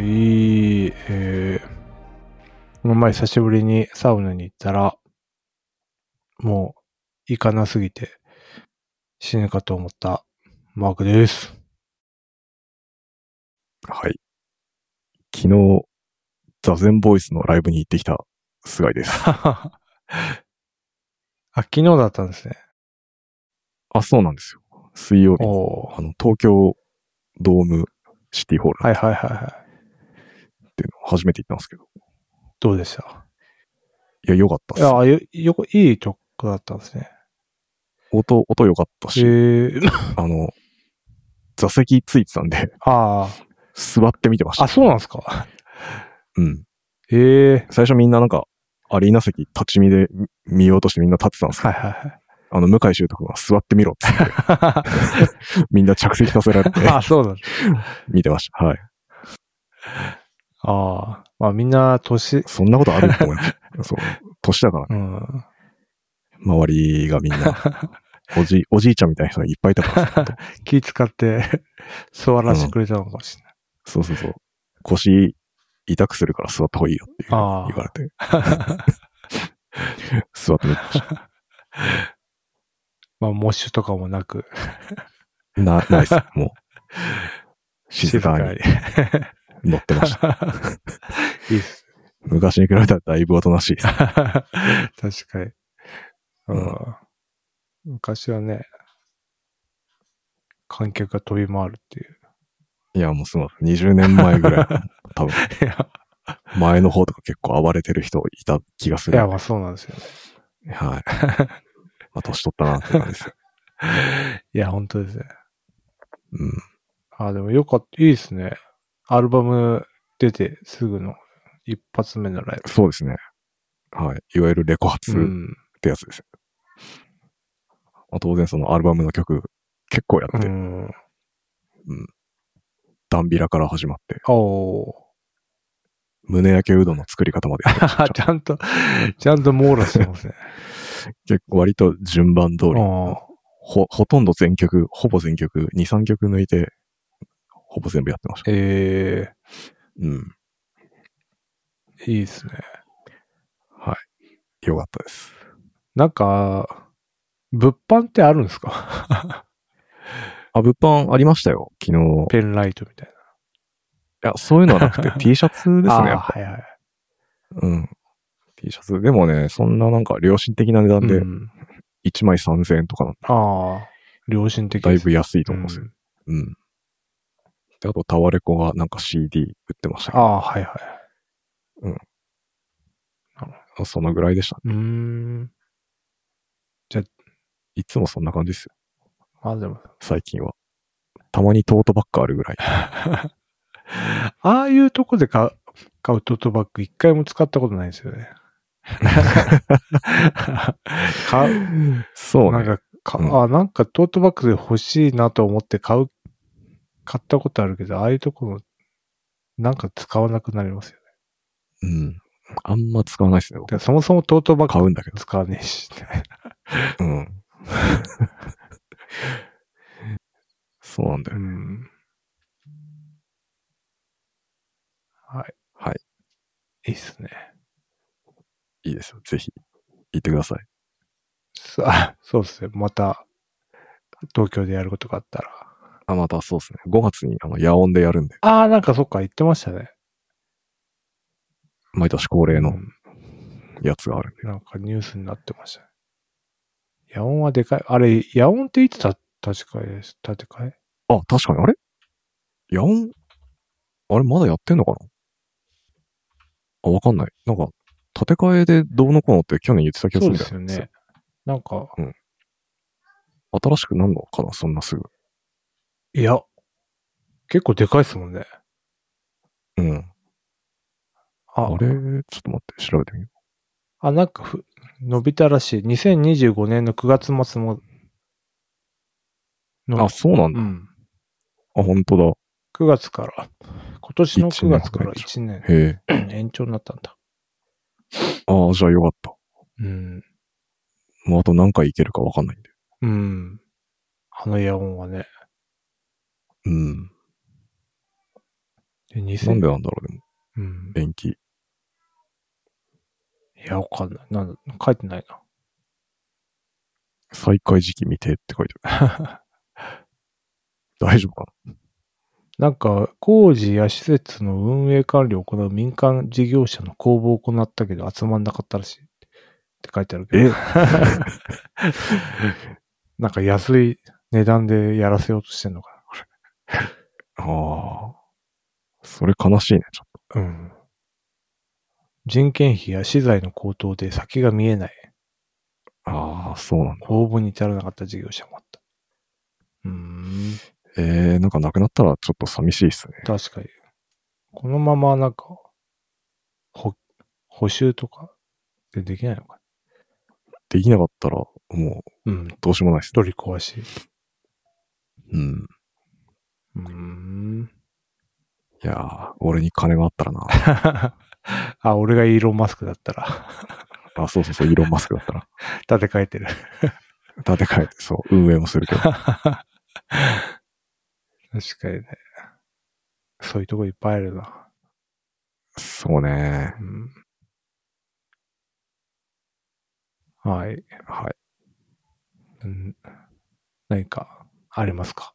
いい、えー、この前久しぶりにサウナに行ったら、もう、行かなすぎて、死ぬかと思ったマークです。はい。昨日、ザゼンボイスのライブに行ってきた菅井です。あ、昨日だったんですね。あ、そうなんですよ。水曜日、あの、東京ドームシティホールはいはいはいはい。っていうのを初めて行ったんですけど。どうでした？いや、良かったっす。いや、よ、よこ、いいとこだったんですね。音、音良かったえし、ー、あの、座席ついてたんで、あ座って見てましあ、あ、た。そうなんですか？うん。ええ最初みんななんか、アリーナ席立ち見で見見ようとしてみんな立ってたんですけど、はいはいはい。あの、向井修斗君は座ってみろって言って、みんな着席させられて あ、そうなんだ。見てました。はい。ああ、まあみんな年、そんなことあると思いました。そう。年だからね、うん。周りがみんな、おじ、おじいちゃんみたいな人がいっぱいいたからさ 気使って座らせてくれたのかもしれない。そうそうそう。腰痛くするから座った方がいいよって言われて、座ってみてました。まあ、モッシュとかもなく、な、ないっす。もう、静かに乗ってました。いいっす。昔に比べたらだいぶおとなしいです。確かに。ううんん。昔はね、観客が飛び回るっていう。いや、もうすみません。20年前ぐらい、多分、前の方とか結構暴れてる人いた気がする。いやまあそうなんですよね。はい。まあ、年取ったなって感じです。いや、本当ですね。うん。あ、でもよかった。いいですね。アルバム出てすぐの一発目のライそうですね。はい。いわゆるレコ発っん。てやつです。まあ、当然そのアルバムの曲結構やって、うん。ダンビラから始まって、おー。胸焼けうどんの作り方までや ちゃんと、ちゃんと網羅してますね。結構割と順番通り、あほ、ほとんど全曲、ほぼ全曲、2、3曲抜いて、ほぼ全部やってました。えうん。えいいですね。はい。よかったです。なんか、物販ってあるんですか？あ、物販ありましたよ、昨日。いペンライトみたいや、そういうのはなくて T シャツですな。ね、やあはいはい。うん。T シャツ。でもね、そんななんか良心的な値段でうん、1枚3000円とかなんでああ、良心的ですだいぶ安いと思うんですよ。うんうん。で、あと、タワレコがなんか CD 売ってましたけど、ああ、はいはい。そのぐらいでしたね。うーん。いつもそんな感じですよ、あ、でも、最近は。たまにトートバッグあるぐらい。ああいうとこで買う、買うトートバッグ一回も使ったことないんですよね。買う、そうね。なんか、かうんあ、なんかトートバッグで欲しいなと思って買う、買ったことあるけど、ああいうところ、なんか使わなくなりますよね。うん。あんま使わないですね、そもそもトートバッグ買うんだけど。使わねえし。うん。そうなんだよ。うん。はい。はい。いいっすね。いいですよ。ぜひ、行ってください。さあ、そうですね。また、東京でやることがあったら。あ、またそうですね。5月に、あの、野音でやるんで、ああ、なんかそっか、言ってましたね。毎年恒例のうんやつがあるんで。なんかニュースになってましたね。野音はでかい。あれ、野音っていつた、確かです。建て替え？あ、確かに、あれ？野音、あれまだやってんのかな？あ、わかんない。なんか、建て替えでどうのこうのって去年言ってた気がすそうるんだよですよね。なんか、新しくなんのかなそんなすぐ。いや、結構でかいですもんね。うん。ああれちょっと待って、調べてみよあ、なんかふ、伸びたらしい。2025年の9月末も、あ、そうなんだ。うん。あ、本当だ。9月から、今年の9一年月から1年へえ。延長になったんだ。ああ、じゃあよかった。うん。もうあと何回行けるかわかんないんで。うん。あの野音はね。うん。で、2000なんでなんだろう、でも、うん。延期。いや、わかんない。なんだ、書いてないな。再開時期未定って書いてある。大丈夫かな？んか、工事や施設の運営管理を行う民間事業者の公募を行ったけど集まんなかったらしい。って書いてあるけど。え？なんか安い値段でやらせようとしてんのかな ああ。それ悲しいね、ちょっな。うん。人件費や資材の高騰で先が見えない。と。ああ、そうなんだ。応募に至らなかった事業者もあった。うーん。えー、なんかなくなったらちょっと寂しいっすね。確かに。このままなんか、補、補修とかでできないのかできなかったら、もう、うん。どうしようもないっすね。取り壊し。うん。うーん。いやー、俺に金があったらな。あ、俺がイーロン・マスクだったら、あ、そうそうそう、イーロン・マスクだったら。立て替えてる。立て替えて、そう、運営もするけど。確かにね。そういうとこいっぱいあるな。そうね。うん、はい。はい。うん、何かありますか？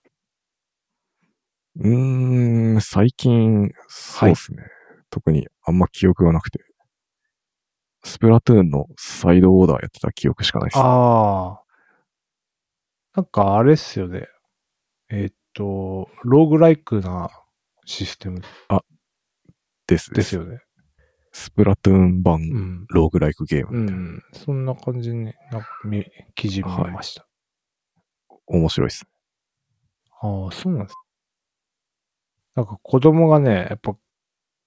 うーん、最近、そうですね、特にあんま記憶がなくて。スプラトゥーンのサイドオーダーやってた記憶しかないです。ああ。なんかあれっすよね。えーっと、ローグライクなシステムです。ですよね。スプラトゥーン版うん。ローグライクゲーうムみたいな。ん。そんな感じに、なんか見、記事見ました。面白いっす。ああ、そうなんです。なんか子供がね、やっぱ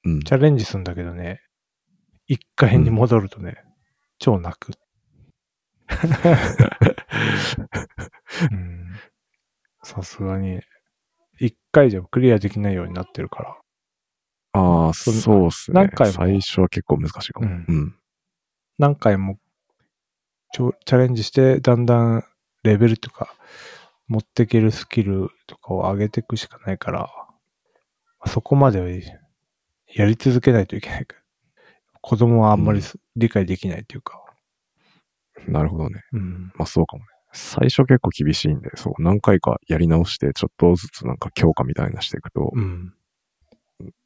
うん。チャレンジするんだけどね、一回に戻るとね、超泣く。うんさすがに、一回じゃクリアできないようになってるから。ああ、そうっすね。何回も最初は結構難しいかも。うんうん。何回もちょチャレンジして、だんだんレベルとか、持っていけるスキルとかを上げていくしかないから、そこまではやり続けないといけないから。子供はあんまりす理解できないというか。なるほどね。うん。まあそうかもね。最初結構厳しいんで、そう、何回かやり直して、ちょっとずつなんか強化みたいなしていくと、うん。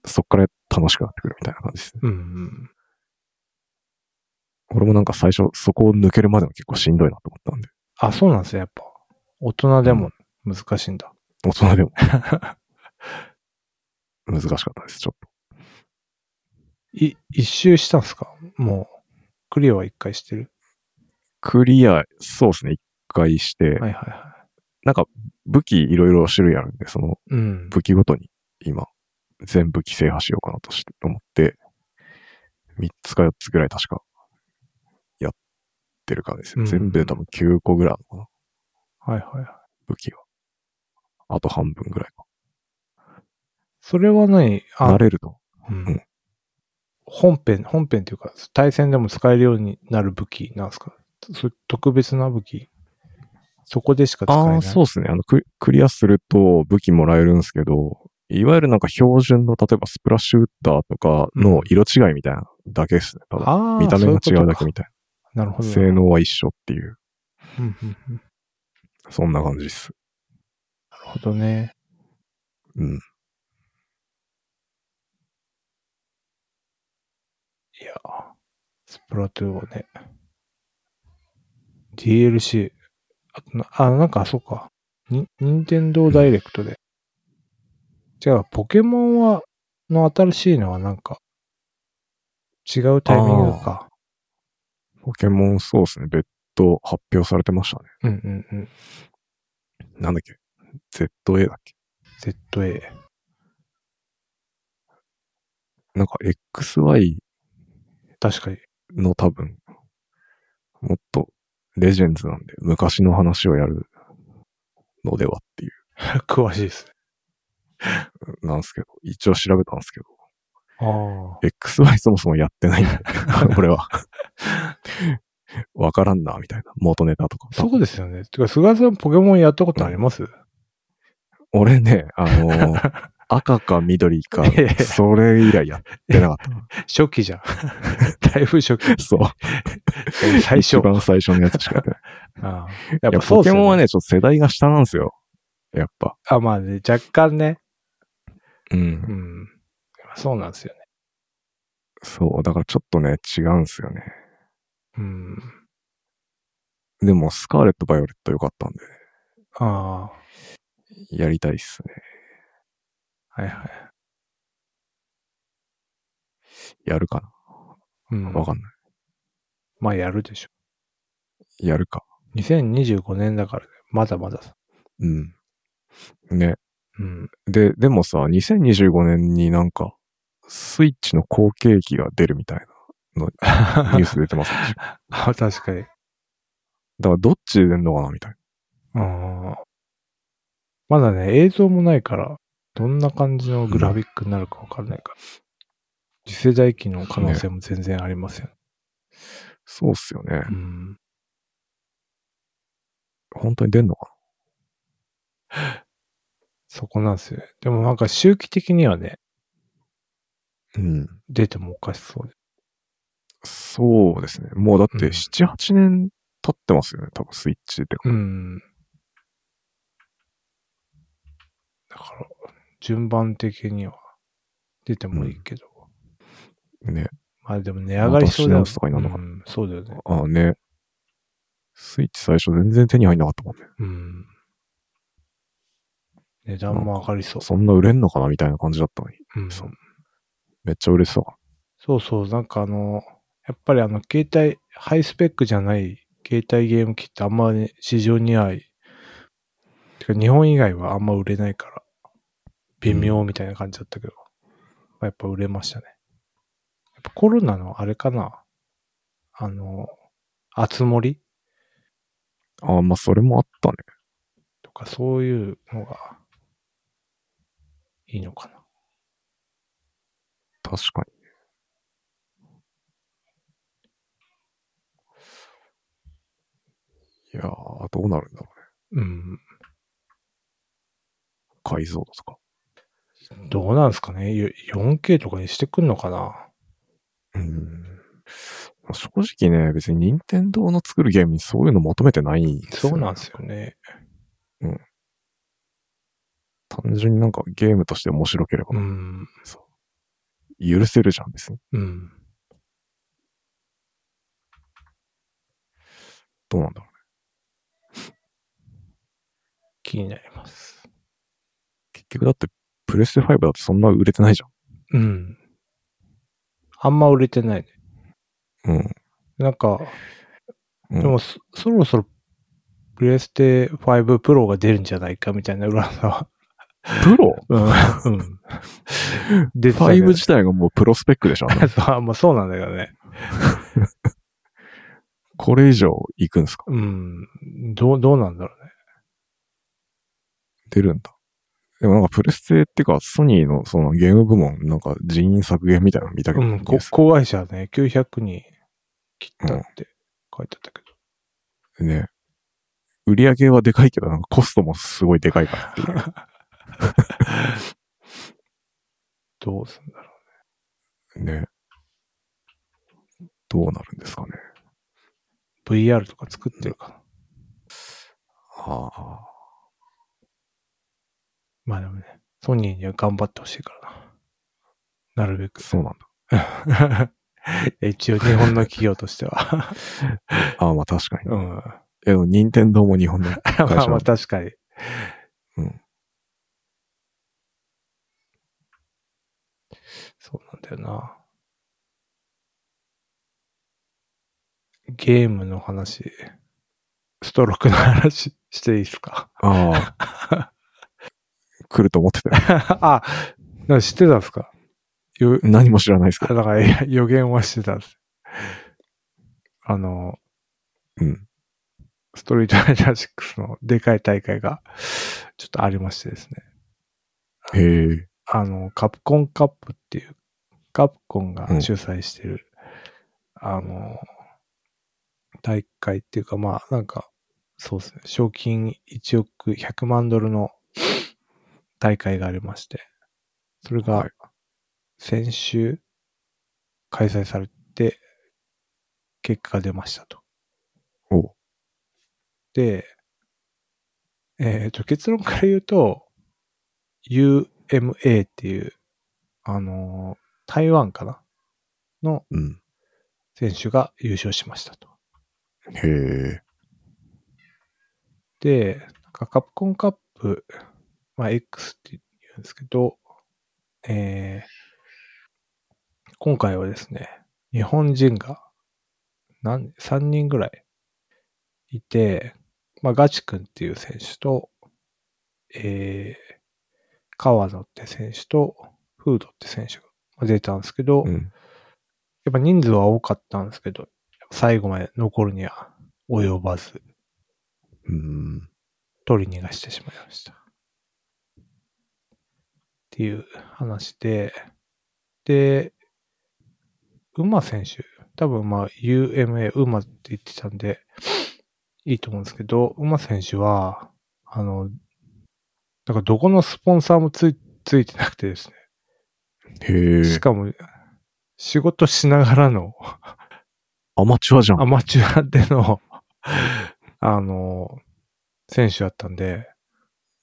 そっから楽しくなってくるみたいな感じですね。うん。俺もなんか最初そこを抜けるまでは結構しんどいなと思ったんで、あ、そうなんですよ、やっぱ。大人でも難しいんだ。大人でも 難しかったです、ちょっと。い、一周したんすか？もう、クリアは一回してる？クリア、そうですね、一回して、はいはいはなんか武器いろいろ種類あるんで、その。武器ごとに今、全武器制覇しようかなとして思って、3つか4つぐらい確か、やってる感じですね。うん全部で多分9個ぐらいあるのかな、はいはいはい。武器が。あと半分ぐらいか。それは何あ慣、れると。うんうん本編、本編というか、対戦でも使えるようになる武器なんですか？それ特別な武器？そこでしか使えない。ああ、そうですね。あのク、クリアすると武器もらえるんですけど、いわゆるなんか標準の、例えばスプラッシュウッダーとかの色違いみたいなだけですね。ただああ、見た目が違うだけみたたいいな。なるほど。な。性能は一緒っていう、うんうんうん。なるそんな感じです。ほどね。うん。いや、スプラトゥーンはね。DLC。あとな、あ、なんか、そうか。に、任天堂ダイレクトで。じゃあ、ポケモンは、の新しいのはなんか、違うタイミングか。ポケモンそうですね。別途発表されてましたね。うんうんうん。なんだっけ ?ZA だっけ？ZA。なんか XY 確かに。の多分、もっとレジェンズなんで昔の話をやるのではっていう、詳しいです。なんですけど、一応調べたんですけど、ああ。XY そもそもやってないんで、俺は。わからんな、みたいな。元ネタとか。そうですよね。てか、菅さんポケモンやったことあります、俺ね、あのー赤か緑かそれ以来やってなかったな。初期じゃん。だいぶ初期。そう。最初一。番最初のやつしかやってない。あや、やっぱポケモンはね、ちょっと世代が下なんですよ。やっぱ。あ、まあね、若干ね。う。うんん。そうなんですよね。そう。だからちょっとね、違うんですよね。うん。でも、スカーレット・バイオレット良かったんで、ああ。やりたいっすね。はいはい。やるかうん。なわかんない。まあやるでしょ。やるか。2025年だからね。まだまださ。うん。ね。うん。で、でもさ、2025年になんか、スイッチの後継機が出るみたいなの、ニュース出てますでしょ。だかあ、確かに。らどっちで出んのかなみたいうん。まだね、映像もないから、どんな感じのグラフィックになるかわかんないから。次世代機の可能性も全然ありますよね。な。そうっすよね。うん。本当に出んのか そこなんですよね。でもなんか周期的にはね、なうん。出てもおかしそうで。そうですね。もうだってうん7、8年経ってますよね。多分スイッチで。うん。だから、順番的には出てもいいけど。ね。まあでも値上がりそうだよまた品薄とかになるのかうん、そうだよね。ああね。スイッチ最初全然手に入んなかったもんね。うん。値段も上がりそう。そんな売れんのかなみたいな感じだったのに。うん、そうめっちゃ売れてたわ。そうそう、なんかあの、やっぱりあの、携帯、ハイスペックじゃない携帯ゲーム機ってあんまね、市場にはい、てか日本以外はあんま売れないから、微妙みたいな感じだったけど、まあやっぱ売れましたね。やっぱコロナのあれかなあの、あつ森ああ、まあそれもあったね。とかそういうのが、いいのかな。確かに。いやー、どうなるんだろうね。うん。解像度とか。どうなんですかね？よ ?4K とかにしてくんのかな？うん。正直ね、別に任天堂の作るゲームにそういうの求めてないんですよそうなんですよね。単純になんかゲームとして面白ければ、うん。そう許せるじゃん、別に。うん。どうなんだろ気になります。う。結局だって、プレステ5だとそんな売れてないじうん。あんま売れてないね。ゃん。うん。なんか、うんでもそ、そろそろ、プレステ5プロが出るんじゃないかみたいな噂は。プロ？うん。うん。出てたけ ?5 ど自体がもうプロスペックでしょ。あの そうまあそうなんだけどね。これ以上いくんすか？うん。どう、どうなんだろうね。出るんだ。でもなんかプレステっていうか、ソニーのそのゲーム部門、なんか人員削減みたいなの見たけど、うん。こニュース子会社ね、900人切ったって書いてあったけど。ね。売り上げはでかいけど、なんかコストもすごいでかいからっていう。どうすんだろね。どうなるんですかね。う。VR とか作ってるかな。ああ。まあでもね、ソニーには頑張ってほしいからな。なるべく。そうなんだ。一応日本の企業としては。ああ、まあ確かに。うん。え、でも、任天堂も日本の会社まあまあ確かに。うん。そうなんだよな。ゲームの話、ストロークの話していいですか？ああ。来ると思ってたよ。あ、なんか知ってたんですか？よ、何も知らないですけど。だから 予言はしてたんです。あの、うん。ストリートファイター6のでかい大会がちょっとありましてですね。へえ。あの、カプコンカップっていう、カプコンうんが主催してる、あの、大会っていうか、まあ、なんか、そうですね、賞金1億100万ドルの大会がありまして、それがはい、先週開催されて、結果が出ましたと。おう。で、えっ、と、結論から言うと、UMA っていう、あのー台湾かな？のうん。選手が優勝しましたと。へえ。で、なんかカプコンカップ、まあ、X って言うんですけど、えー、今回はですね、日本人が、何、3人ぐらいいて、まあ、ガチ君っていう選手と、えー、川野って選手と、フードって選手が出たんですけど、うん。やっぱ人数は多かったんですけど、最後まで残るには及ばず、うん。取り逃がしてしまいました。っていう話で、で、馬選手、多分まあ UMA、馬って言ってたんで、いいと思うんですけど、馬選手は、あの、なんかどこのスポンサーもついついてなくてですね、へえ。しかも、仕事しながらのアマチュアじゃん。アマチュアでの、あの、選手だったんで、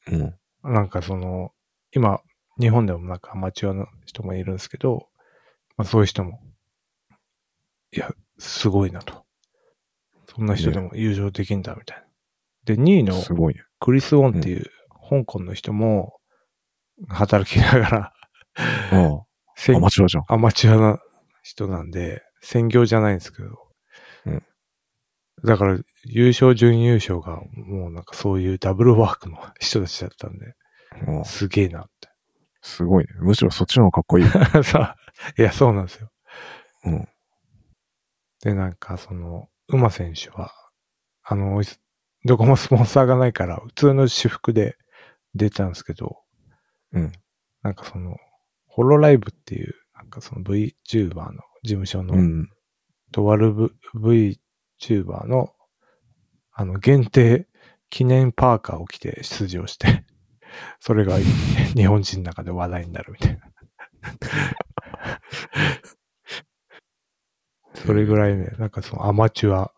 うん。なんかその、今、日本でもなんかアマチュアの人もいるんですけど、まあそういう人も、いや、すごいなと。そんな人でも優勝できんだ、みたいな。で、2位の。クリス・ウォンっていう香港の人も、働きながら、あせあ。アマチュアじゃん。アマチュアな人なんで、専業じゃないんですけど。うんだから、優勝、準優勝が、もうなんかそういうダブルワークの人たちだったんで、ああすげえなって。すごいね。むしろそっちの方がかっこいい。さいや、そうなんですよ。うん。で、なんかその、馬選手は、あの、どこもスポンサーがないから、普通の私服で出たんですけど、うん。なんかその、ホロライブっていう、なんかその VTuber の事務所の、うん。とある VTuber の、あの、限定記念パーカーを着て出場して、それが 日本人の中で話題になるみたいな。それぐらいね、なんかそのアマチュア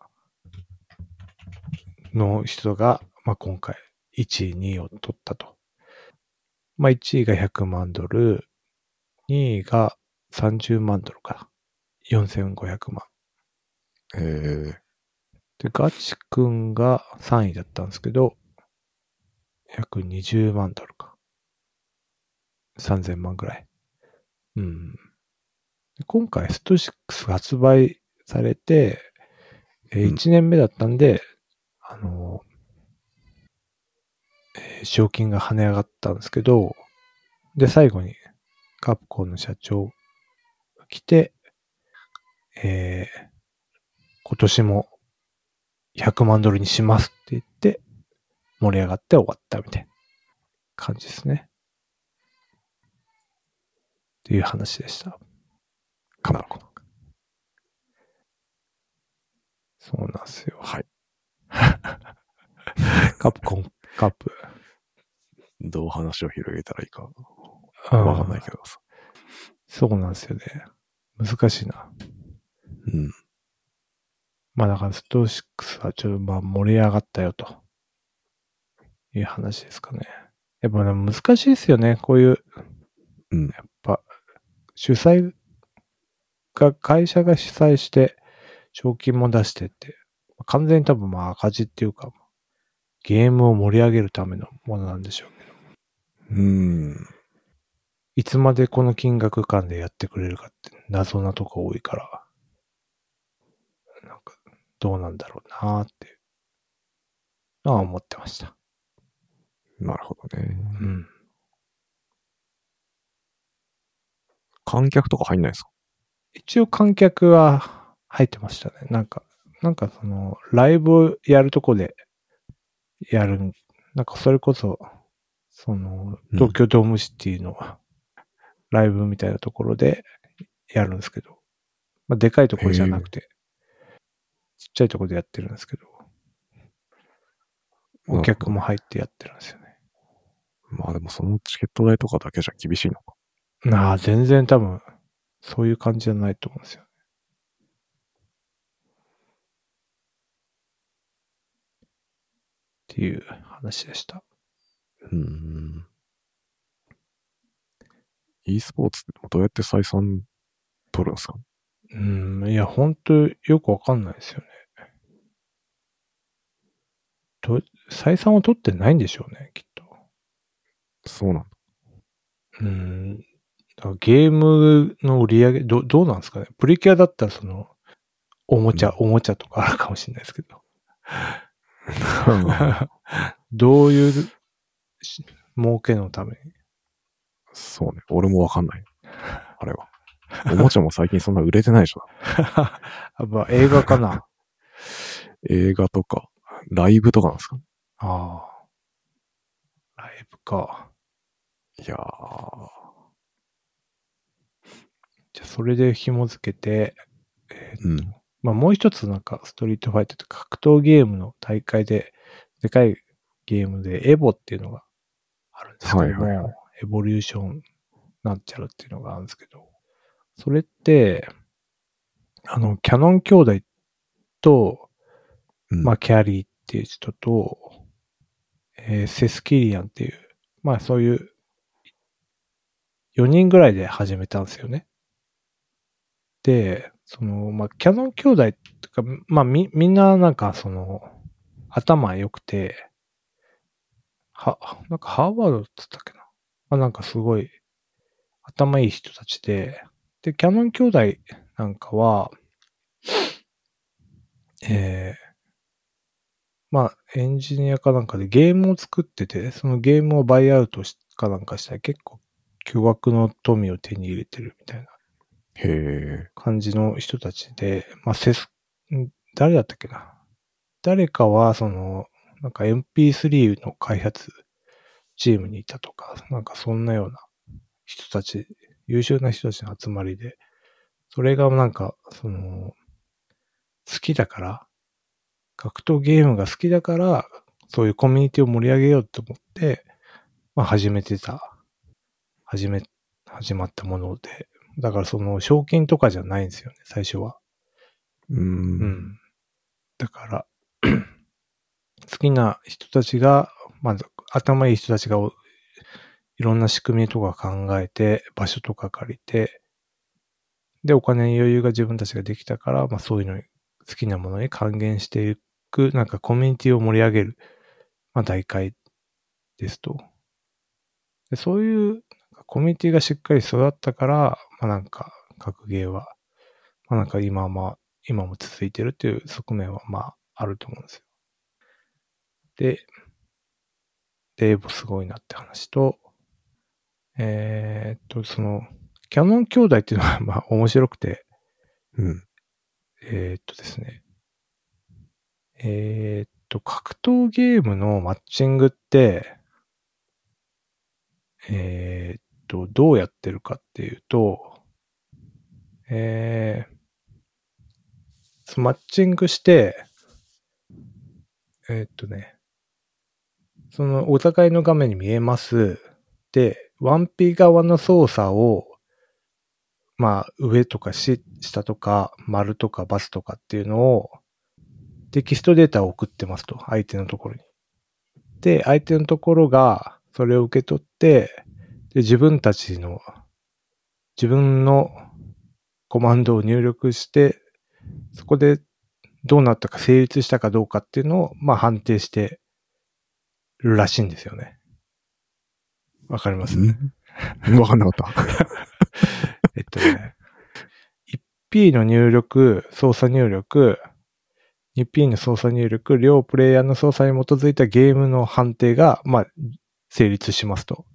の人が、まあ、今回1位、2位を取ったと。まあ、1位が100万ドル、2位が30万ドルか。4500万。ええで、ガチ君が3位だったんですけど、約20万ドルか。3000万ぐらい。うん。で今回、スト6発売されて、えーうん1年目だったんで、あのえー賞金が跳ね上がったんですけど、で、最後にカプコンの社長が来て、えー今年も100万ドルにしますって言って、盛り上がって終わったみたいな感じですね。っていう話でした。カプコン。そうなんですよ。はい。カプコン、カップ。どう話を広げたらいいかうんわかんないけどさ。そうなんですよね。難しいな。うん。まあだからスト6はちょっとまあ盛り上がったよと。いう話ですかね。やっぱね、難しいですよね。こういう、うん。やっぱ、主催が、会社が主催して、賞金も出してって、完全に多分まあ赤字っていうか、ゲームを盛り上げるためのものなんでしょうけど、うん。いつまでこの金額間でやってくれるかって謎なとこ多いから、なんか、どうなんだろうなーっていうのは思ってました。なるほどね。うん。観客とか入んないですか？一応観客は入ってましたね。なんか、なんかその、ライブをやるとこでやるん、なんかそれこそ、その、うん東京ドームシティのライブみたいなところでやるんですけど、まあ、でかいところじゃなくて、ちっちゃいところでやってるんですけど、お客も入ってやってるんですよね。まあでもそのチケット代とかだけじゃ厳しいのか。なあ、全然多分、そういう感じじゃないと思うんですよ。っていう話でした。うん。e スポーツってどうやって採算取るん。ですかうん、いや、本当よくわかん。ないですよね。と、採算を取ってないん。でしょうね、きっと。そうなんだ。うん。ゲームの売り上げ、ど、どうなんですかね。プリキュアだったらその、おもちゃ、おもちゃとかあるかもしれないですけど。どういうし儲けのために？そうね。俺もわかんない。あれは。おもちゃも最近そんな売れてないでしょ。あまあ、映画かな？映画とか、ライブとかなんですか？ああ。ライブか。いやー、じゃあ、それで紐付けて、えーうん。まあ、もう一つなんか、ストリートファイターとか格闘ゲームの大会で、でかいゲームで、エボっていうのがあるんですけども、はいはい。はエボリューションなんちゃらっていうのがあるんですけど、それって、あの、キャノン兄弟と、うん、まあ、キャリーっていう人と、えーセスキリアンっていう、まあ、そういう、4人ぐらいで始めたんですよね。で、その、まあ、キャノン兄弟とか、まあ、み、みんななんか、その、頭良くて、は、なんかハーバードって言ったっけな？まあ、なんかすごい、頭いい人たちで、で、キャノン兄弟なんかは、えーまあ、エンジニアかなんかでゲームを作ってて、そのゲームをバイアウトしかなんかしたら結構巨額の富を手に入れてるみたいなへえ。感じの人たちで、まあ、セス、ん誰だったっけな？誰かは、その、なんか MP3 の開発チームにいたとか、なんかそんなような人たち、優秀な人たちの集まりで、それがなんか、その、好きだから、格闘ゲームが好きだから、そういうコミュニティを盛り上げようと思って、まあ始めてた、始め、始まったもので、だからその賞金とかじゃないんですよね、最初は。うー。うんん。だから、好きな人たちが、まず頭いい人たちがおいろんな仕組みとか考えて、場所とか借りて、で、お金に余裕が自分たちができたから、まあそういうのに、好きなものに還元していく、なんかコミュニティを盛り上げる、まあ大会ですと。でそういうコミュニティがしっかり育ったから、まあなんか格ゲーは、まあなんか今はまあ、今も続いてるっていう側面はまああると思うんですよ。で、で、エボすごいなって話と、えーっと、その、キャノン兄弟っていうのは まあ面白くて、うん。えーっとですね。えーっと、格闘ゲームのマッチングって、えーっと、どうやってるかっていうと、えー、マッチングして、えーっとね、そのお互いの画面に見えます。で、1P 側の操作を、まあ、上とかし下とか、丸とかバスとかっていうのを、テキストデータを送ってますと、相手のところに。で、相手のところが、それを受け取って、で、自分たちの、自分のコマンドを入力して、そこでどうなったか成立したかどうかっていうのを、まあ判定してるらしいんですよね。わかります？うんわかんなかった。えっとね、1P の入力、操作入力、2P の操作入力、両プレイヤーの操作に基づいたゲームの判定が、まあ、成立しますと。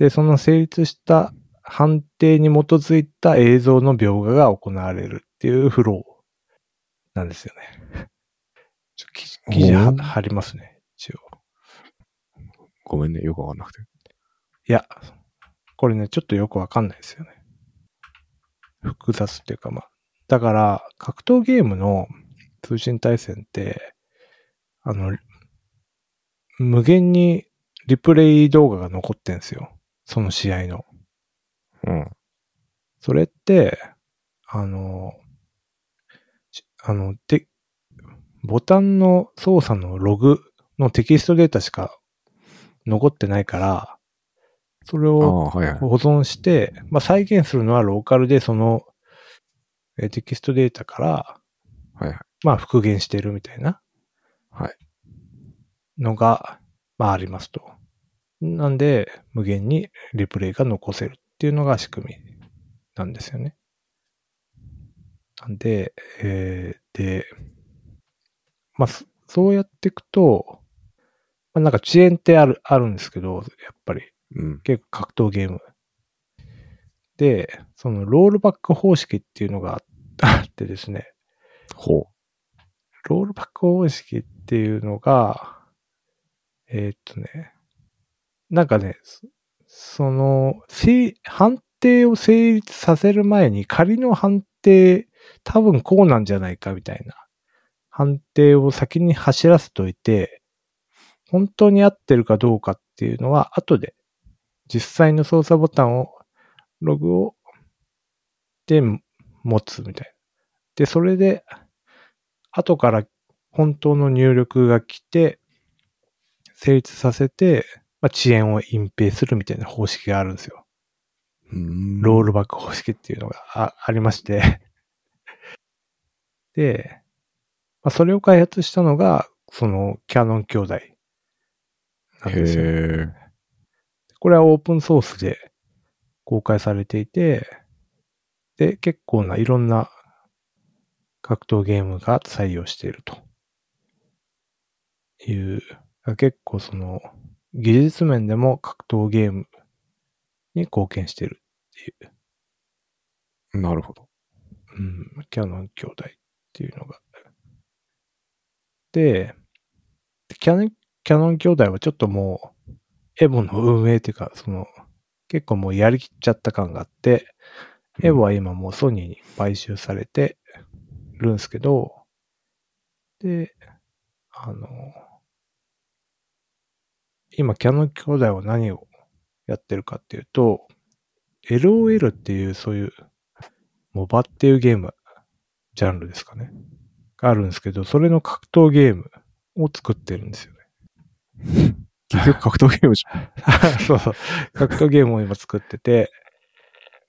で、その成立した判定に基づいた映像の描画が行われるっていうフローなんですよね。ちょ記事貼りますね、一応。ごめんね、よくわかんなくて。いや、これね、ちょっとよくわかんないですよね。複雑っていうかまあ。だから、格闘ゲームの通信対戦って、あの、無限にリプレイ動画が残ってんですよ。その試合の。うん。それって、あの、しあの、で、ボタンの操作のログのテキストデータしか残ってないから、それああ、をはいはい。保存して、まあ、再現するのはローカルでその、えーテキストデータから、はいはい。まあ、復元してるみたいなはい。のが、まあ、ありますと。なんで、無限にリプレイが残せるっていうのが仕組みなんですよね。なんで、えーで、まあ、そそうやっていくと、まあ、なんか遅延ってある、あるんですけど、やっぱりうん。結構格闘ゲーム。で、そのロールバック方式っていうのがあ ってですね、ほロールバック方式っていうのが、えーっとね、なんかね、その、判定を成立させる前に仮の判定、多分こうなんじゃないかみたいな判定を先に走らせといて、本当に合ってるかどうかっていうのは後で実際の操作ボタンを、ログを、で、持つみたいな。で、それで、後から本当の入力が来て、成立させて、まあ、遅延を隠蔽するみたいな方式があるんですよ。ロールバック方式っていうのがあありまして。で、まあ、それを開発したのが、そのキャノン兄弟なんですよ。これはオープンソースで公開されていて、で、結構ないろんな格闘ゲームが採用しているという、結構その技術面でも格闘ゲームに貢献しているっていう、なるほど。うん、キャノン兄弟っていうのが。で、キャノン、キャノン兄弟はちょっともう、エボの運営っていうか、その、結構もうやりきっちゃった感があって、エボは今もうソニーに買収されてるんですけど、で、あの、今キャノン兄弟は何をやってるかっていうと、LOL っていうそういう、モバっていうゲーム、ジャンルですかね。があるんですけど、それの格闘ゲームを作ってるんですよね。結局格闘ゲームじゃん。そうそう。格闘ゲームを今作ってて、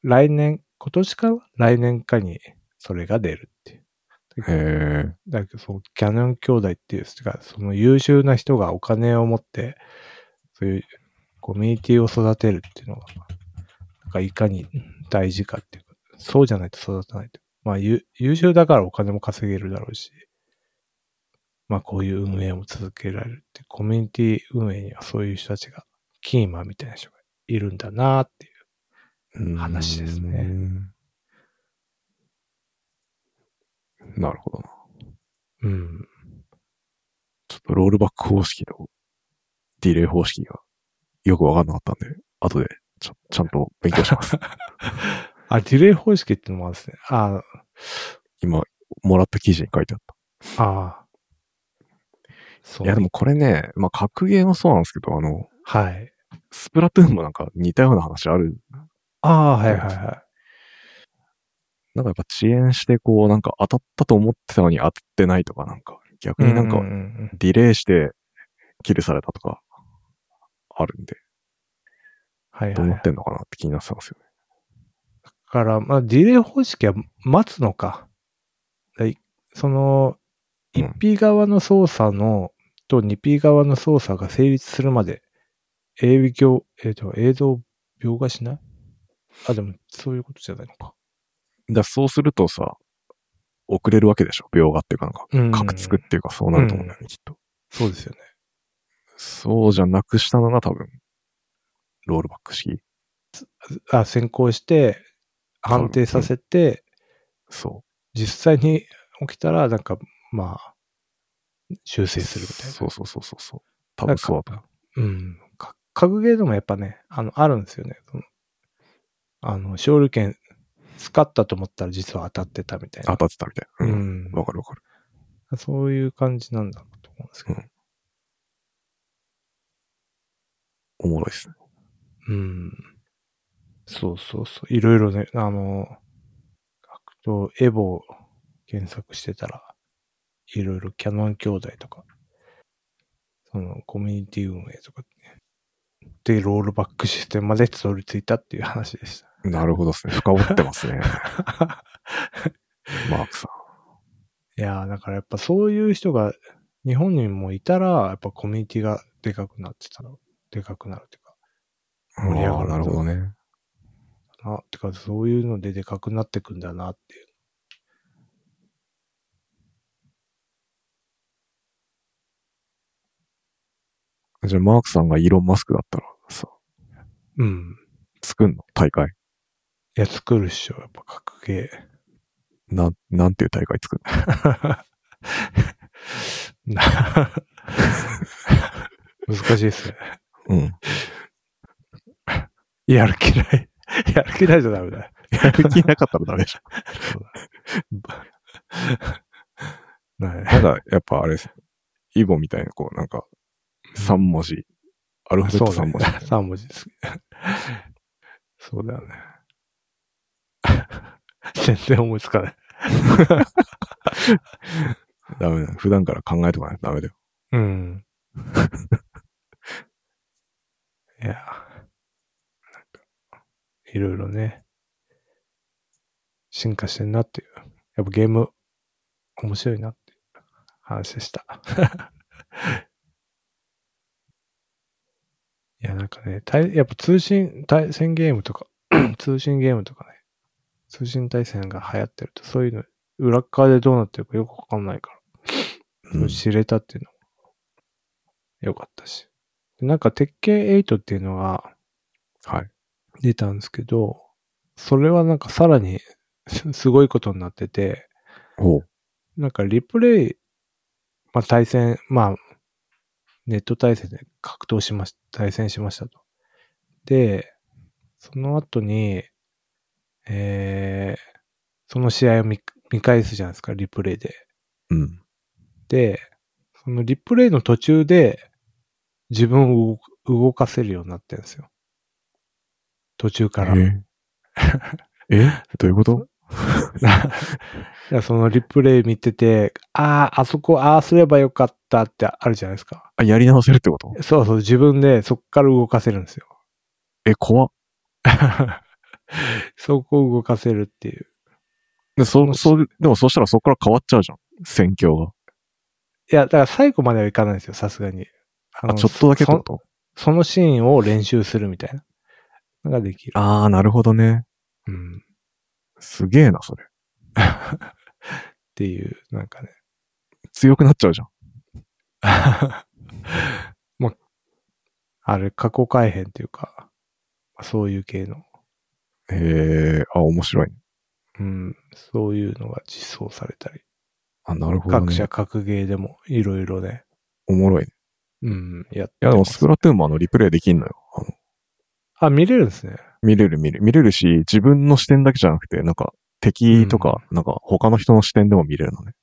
来年、今年かな？来年かにそれが出るっていう。へえ。だけど、そう、キャノン兄弟っていう、かその優秀な人がお金を持って、そういうコミュニティを育てるっていうのが、なんかいかに大事かっていうか、そうじゃないと育たないと。まあ、ゆ優秀だからお金も稼げるだろうし、まあ、こういう運営も続けられるって、コミュニティ運営にはそういう人たちが、キーマンみたいな人がいるんだなっていう。うん話ですね。なるほどな。うん。ちょっとロールバック方式とディレイ方式がよくわかんなかったんで、後でちゃちゃんと勉強します。あ、ディレイ方式ってのもあるんですね。あ今、もらった記事に書いてあっああ。そた。う。いや、でもこれね、まあ、格ゲーもそうなんですけど、あの、はい。スプラトゥーンもなんか似たような話ある。ああ、はいはいはい。なんかやっぱ遅延してこう、なんか当たったと思ってたのに当たってないとか、なんか逆になんかうううんディレイしてキルされたとかあるんで、はいはい。だどうなってんのかなって気になってたんですよね。から、まあ、ディレイ方式は待つのか。その、うん 1P 側の操作の、と 2P 側の操作が成立するまで、映像、えっ、と、映像描画しない？あ、でも、そういうことじゃないのか。だそうするとさ、遅れるわけでしょ？秒画っていうかなんか、うんカクつくっていうかそうなると思うんだよね、きっと。そうですよね。そうじゃなくしたのが多分、ロールバック式。あ、先行して、判定させて、そ実際に起きたら、なんか、まあ、修う。正するみたいな。そうそうそうそうそう。多分そうだう。うん。か格ゲーでもやっぱね、あの、あるんですよね。そのあの、勝利権使ったと思ったら実は当たってたみたいな。当たってたみたいな。ううん。ん。わ、かるわかる。そういう感じなんだと思うんですけど。おもろいっすね。うん。そうそうそう。いろいろね、あの、格闘エボを検索してたら、いろいろキャノン兄弟とか、そのコミュニティ運営とかね、で、ロールバックシステムまでたどり着いたっていう話でした。なるほどですね。深掘ってますね。マークさいやー、だからやっぱそういう人が日本にもいたら、やっぱコミュニティがでかくなってたの。でかくなるっていうか、ん。盛り上がるなるほどね。な、てかそういうのででかくなってくんだなっていう。じゃあ、マークさんがイーロン・マスクだったらさ、うん。作んの？大会？いや、作るっしょ。やっぱ格ゲー。なん、なんていう大会作る な 難しいっすね。のうん。やる気ない。やる気ないじゃダメだよ。やる気なかったらダメでしょ。そうだ。ね なんか、やっぱあれ。イボみたいな、こう、なんか、3文字。アルファベット3文字。3文字です。そうだよね。全然思いつかない。ダメだ。普段から考えとかないとダメだよ。うん。いや、なんか、いろいろね、進化してんなっていう。やっぱゲーム、面白いなっていう話でした。いや、なんかね、対やっぱ通信、対戦ゲームとか、通信ゲームとかね、通信対戦が流行ってると、そういうの、裏側でどうなってるかよくわかんないから。うん。知れたっていうのも良かったし。でなんか、鉄拳8っていうのがはい。出たんですけど、それはなんかさらにすすごいことになってて、おう。なんかリプレイ、まあ対戦、まあ、ネット対戦で格闘しまし対戦しましたと。で、その後に、えー、その試合を見見返すじゃないですか、リプレイで。うん。で、そのリプレイの途中で自分を動かせるようになってるんですよ。途中から。え？え？どういうこと？いやそのリプレイ見てて、ああ、あそこ、ああすればよかったってあるじゃないですか。あ、やり直せるってこと？そうそう、自分でそこから動かせるんですよ。え、怖っ。そこを動かせるっていう。で、そ、そう、でもそしたらそこから変わっちゃうじゃん。戦況が。いや、だから最後まではいかないんですよ、さすがに。ああ、ちょっとだけと？そそのシーンを練習するみたいなのができる。ああ、なるほどね。うん。すげえな、それ。っていう、なんかね。強くなっちゃうじゃん。まあ、あれ、過去改変っていうか、そういう系の、へえ、あ、面白いね。うん、そういうのが実装されたり、あ、なるほどね各社。各芸でもいろいろね、おもろいね。うん、やっていや、でもスプラトゥーンもあの、リプレイできんのよ。あの、あ、見れるんですね。見れる見れる。見れるし、自分の視点だけじゃなくて、なんか、敵とか、なんか、他の人の視点でも見れるのね。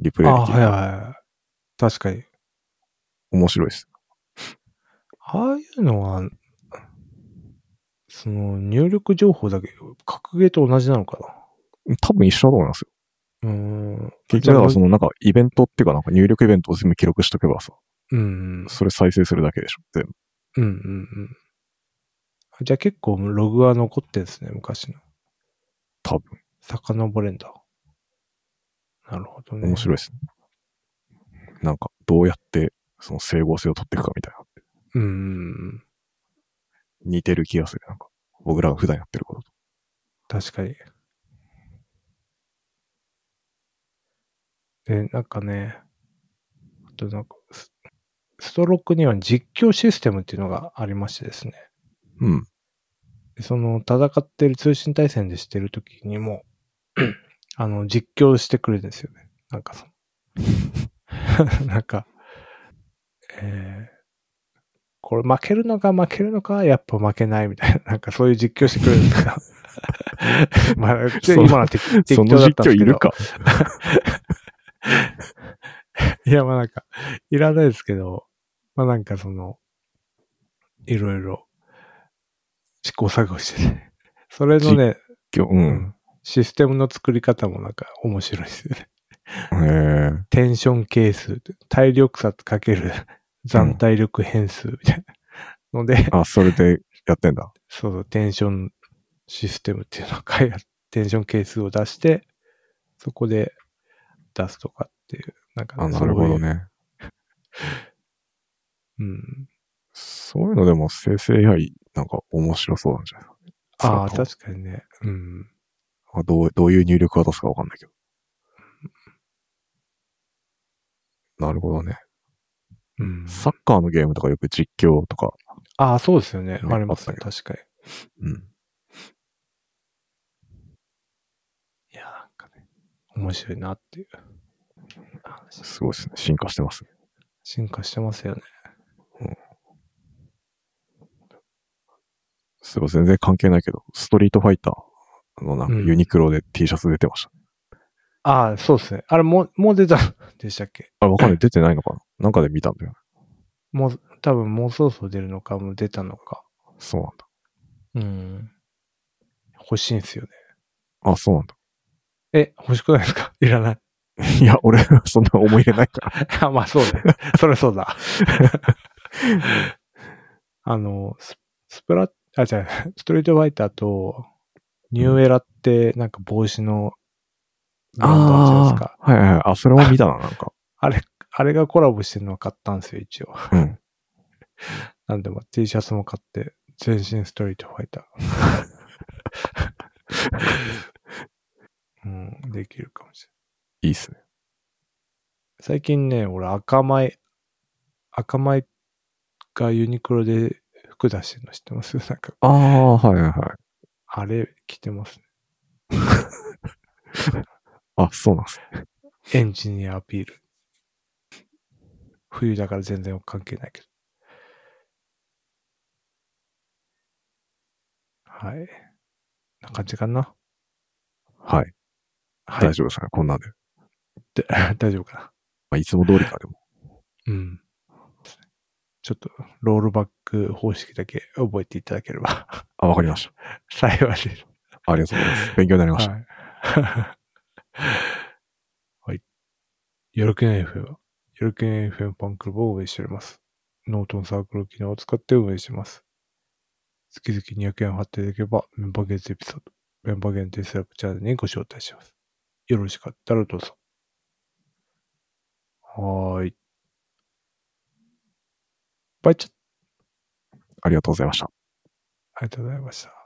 リプレイあ、できる。はいはいはい。確かに。面白いです。ああいうのは、その、入力情報だけ、格ゲーと同じなのか多分一緒だと思いますよ。なうーん。結局、だからその、の、なんか、イベントっていうか、なんか入力イベントを全部記録しとけばさ、うん、それ再生するだけでしょ。全部。うん、うん、うん。じゃあ結構ログは残ってんですね、昔の。多分。遡れんだ。なるほどね。面白いですね。なんか、どうやって、その整合性を取っていくかみたいな。うんうんうん。似てる気がする。なんか、僕らが普段やってることと。確かに。で、なんかね、あとなんか、スストロークには実況システムっていうのがありましてですね。うん。でその、戦ってる通信対戦でしてる時にも、あの、実況してくれるんですよね。なんかその、なんか、えー、これ負けるのか負けるのかやっぱ負けないみたいな、なんかそういう実況してくれるんですか まあ、その今のは適当だったんですけど。実況いるか？いや、まあなんか、いらないですけど、まあなんかその、いろいろ、試行錯誤してね、それのね、う。うんんシステムの作り方もなんか面白いですよね。へえ。テンション係数って、体力差かける残体力変数みたいなので、あ、それでやってんだ。そうそう、テンションシステムっていうのを開発、テンション係数を出して、そこで出すとかっていう、なんかね、あ、なるほど。ね。うん。そういうのでも生成 AI なんか面白そうなんじゃないああ、確かにね。うん。あどう、どういう入力が出すかわかんないけど。なるほどね。うん。サッカーのゲームとかよく実況とか、ああ、そうですよね。ねありますね。確かに。うん。いや、なんかね、面白いなっていう話。すごいですね。進化してますね。進化してますよね。そういえば全然関係ないけど、ストリートファイターのなんかうんユニクロで T シャツ出てました。ああ、そうですね。あれ、もう、もう出たんでしたっけ？あ、わかんない。出てないのかな？なんかで見たんだよ。もう、多分もうそろそろ出るのか、もう出たのか。そうなんだ。うん。欲しいんすよね。あ、そうなんだ。え、欲しくないですか？いらない。いや、俺はそんな思い入れないから。あ、まあそうね。それそうだ。あの、ススプラ、あ、じゃあ、ストリートファイターと、ニューエラって、なんか帽子のあるじゃないですか。はいはいはい。あ、それも見たな、なんか。あれ、あれがコラボしてるのは買ったんですよ、一応。うん。なんでも T シャツも買って、全身ストリートファイター。うん、できるかもしれない。いいっすね。最近ね、俺赤米、赤米がユニクロで服出してるの知ってますなんか、ああ、はいはいはい。あれ着てますね。あ、そうなんですね。エンジニアアピール。冬だから全然関係ないけど。はい。な感じかな。はい。はい大。丈夫ですか、こんなんで。で大丈夫かな。まあ、いつも通りかでも。うん。ちょっと、ロールバック方式だけ覚えていただければあ、わかりました。幸いです。ありがとうございます。勉強になりました。はい。はい。やる気ない FM は、やる気ない FM ファンクラブを運営しております。ノートのサークル機能を使って運営します。月々200円を払っていただければ、メンバー限定エピソード、メンバー限定スラップチャンネルにご招待します。よろしかったらどうぞ。はーい。バイチャありがとうございました。ありがとうございました。